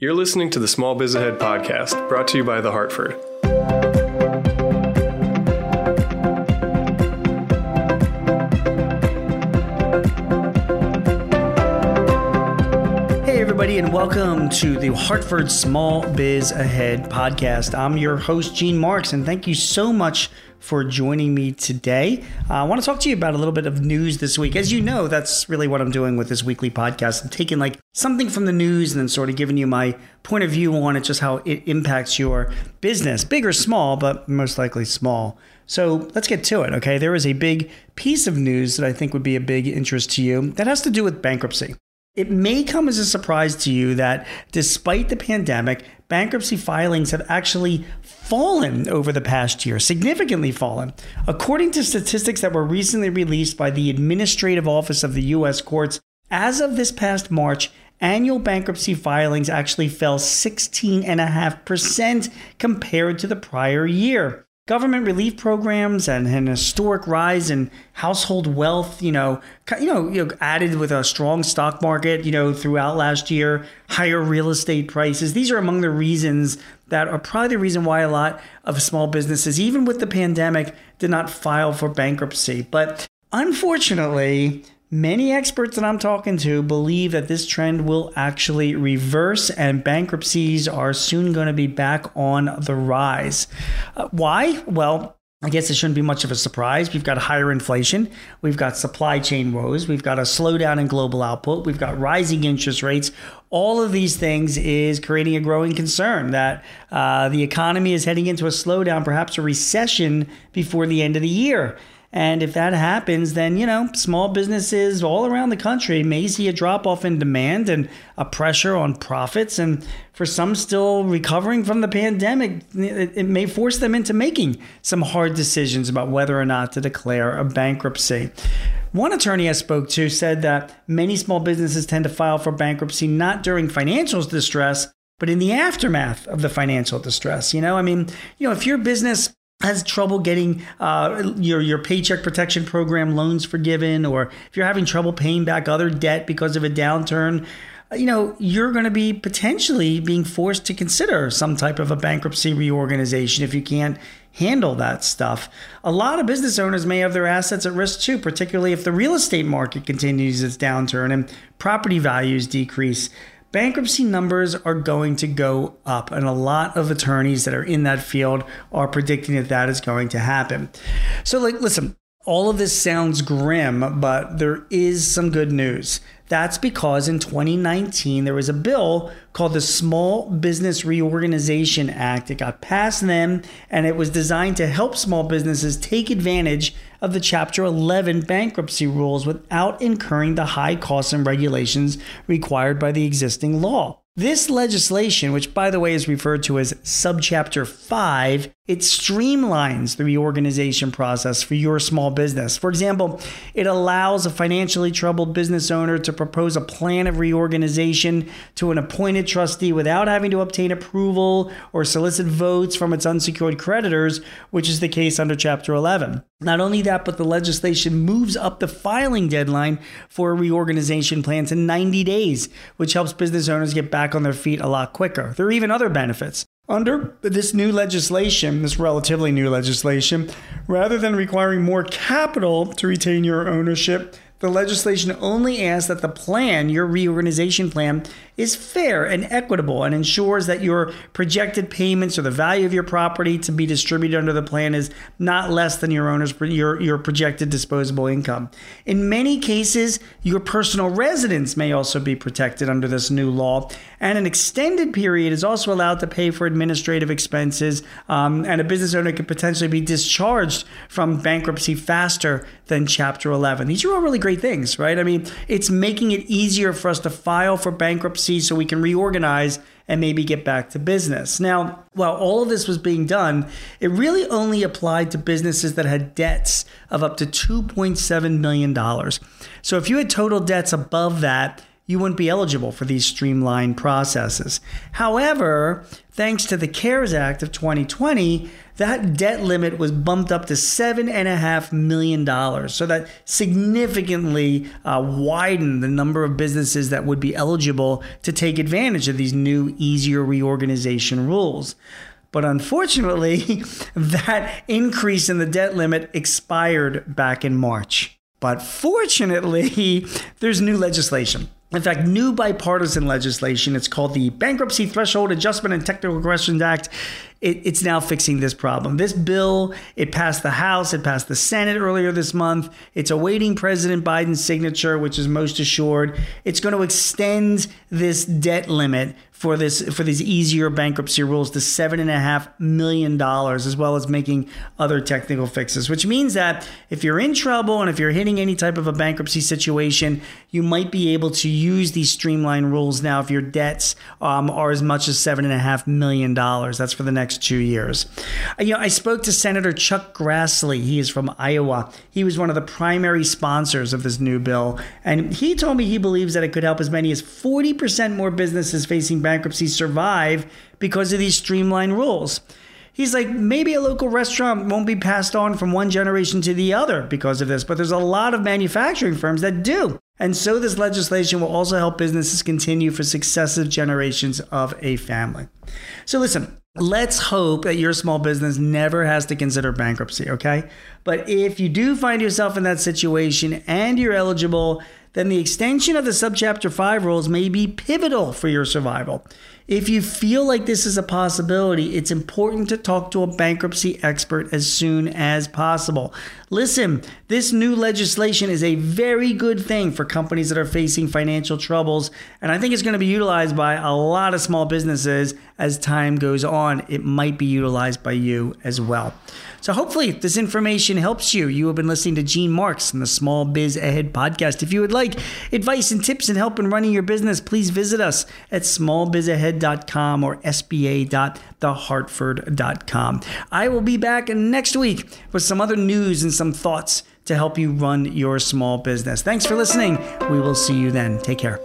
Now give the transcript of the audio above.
You're listening to the Small Biz Ahead podcast, brought to you by The Hartford. Everybody, and welcome to the Hartford Small Biz Ahead podcast. I'm your host, Gene Marks, and thank you so much for joining me today. Uh, I want to talk to you about a little bit of news this week. As you know, that's really what I'm doing with this weekly podcast. I'm taking like something from the news and then sort of giving you my point of view on it, just how it impacts your business, big or small, but most likely small. So let's get to it, okay? There is a big piece of news that I think would be a big interest to you that has to do with bankruptcy. It may come as a surprise to you that despite the pandemic, bankruptcy filings have actually fallen over the past year, significantly fallen. According to statistics that were recently released by the Administrative Office of the U.S. Courts, as of this past March, annual bankruptcy filings actually fell 16.5% compared to the prior year government relief programs and an historic rise in household wealth, you know, you know, you know, added with a strong stock market, you know, throughout last year, higher real estate prices. These are among the reasons that are probably the reason why a lot of small businesses, even with the pandemic, did not file for bankruptcy. But unfortunately, Many experts that I'm talking to believe that this trend will actually reverse and bankruptcies are soon going to be back on the rise. Uh, why? Well, I guess it shouldn't be much of a surprise. We've got higher inflation. We've got supply chain woes. We've got a slowdown in global output. We've got rising interest rates. All of these things is creating a growing concern that uh, the economy is heading into a slowdown, perhaps a recession before the end of the year. And if that happens, then, you know, small businesses all around the country may see a drop off in demand and a pressure on profits. And for some still recovering from the pandemic, it, may force them into making some hard decisions about whether or not to declare a bankruptcy. One attorney I spoke to said that many small businesses tend to file for bankruptcy not during financial distress, but in the aftermath of the financial distress. You know, I mean, you know, if your business has trouble getting uh, your your paycheck protection program loans forgiven, or if you're having trouble paying back other debt because of a downturn, you know you're going to be potentially being forced to consider some type of a bankruptcy reorganization if you can't handle that stuff. A lot of business owners may have their assets at risk too, particularly if the real estate market continues its downturn and property values decrease bankruptcy numbers are going to go up. And a lot of attorneys that are in that field are predicting that that is going to happen. So, like, listen, all of this sounds grim, but there is some good news. That's because in 2019, there was a bill called the Small Business Reorganization Act. It got passed then, and it was designed to help small businesses take advantage of the Chapter 11 bankruptcy rules without incurring the high costs and regulations required by the existing law. This legislation, which by the way is referred to as Subchapter 5, it streamlines the reorganization process for your small business. For example, it allows a financially troubled business owner to propose a plan of reorganization to an appointed trustee without having to obtain approval or solicit votes from its unsecured creditors, which is the case under Chapter 11. Not only that, but the legislation moves up the filing deadline for a reorganization plan to 90 days, which helps business owners get back on their feet a lot quicker. There are even other benefits. Under this new legislation, this relatively new legislation, rather than requiring more capital to retain your ownership, the legislation only asks that the plan, your reorganization plan, is fair and equitable and ensures that your projected payments or the value of your property to be distributed under the plan is not less than your owner's your, your projected disposable income. In many cases, your personal residence may also be protected under this new law, and an extended period is also allowed to pay for administrative expenses, um, and a business owner could potentially be discharged from bankruptcy faster than Chapter 11. These are all really great things, right? I mean, it's making it easier for us to file for bankruptcy so we can reorganize and maybe get back to business. Now, while all of this was being done, it really only applied to businesses that had debts of up to $2.7 million. So if you had total debts above that, you wouldn't be eligible for these streamlined processes. However, thanks to the CARES Act of 2020, that debt limit was bumped up to $7.5 million. So that significantly uh, widened the number of businesses that would be eligible to take advantage of these new, easier reorganization rules. But unfortunately, that increase in the debt limit expired back in March. But fortunately, there's new legislation. In fact, new bipartisan legislation. It's called the Bankruptcy Threshold Adjustment and Technical Corrections Act. It, it's now fixing this problem. This bill, it passed the House, it passed the Senate earlier this month. It's awaiting President Biden's signature, which is most assured. It's going to extend this debt limit for this for these easier bankruptcy rules to seven and a half million dollars, as well as making other technical fixes. Which means that if you're in trouble and if you're hitting any type of a bankruptcy situation, you might be able to use these streamlined rules now if your debts um, are as much as seven and a half million dollars. That's for the next two years. Uh, you know, I spoke to Senator Chuck Grassley. He is from Iowa. He was one of the primary sponsors of this new bill, and he told me he believes that it could help as many as forty percent more businesses facing bankruptcy survive because of these streamlined rules. He's like, maybe a local restaurant won't be passed on from one generation to the other because of this, but there's a lot of manufacturing firms that do. And so this legislation will also help businesses continue for successive generations of a family. So listen, let's hope that your small business never has to consider bankruptcy, okay? But if you do find yourself in that situation and you're eligible, then the extension of the Subchapter 5 rules may be pivotal for your survival. If you feel like this is a possibility, it's important to talk to a bankruptcy expert as soon as possible. Listen, this new legislation is a very good thing for companies that are facing financial troubles, and I think it's going to be utilized by a lot of small businesses as time goes on. It might be utilized by you as well. So hopefully this information helps you. You have been listening to Gene Marks and the Small Biz Ahead podcast. If you would like advice and tips and help in running your business, please visit us at smallbizahead.com or sba.thehartford.com. I will be back next week with some other news and some thoughts to help you run your small business. Thanks for listening. We will see you then. Take care.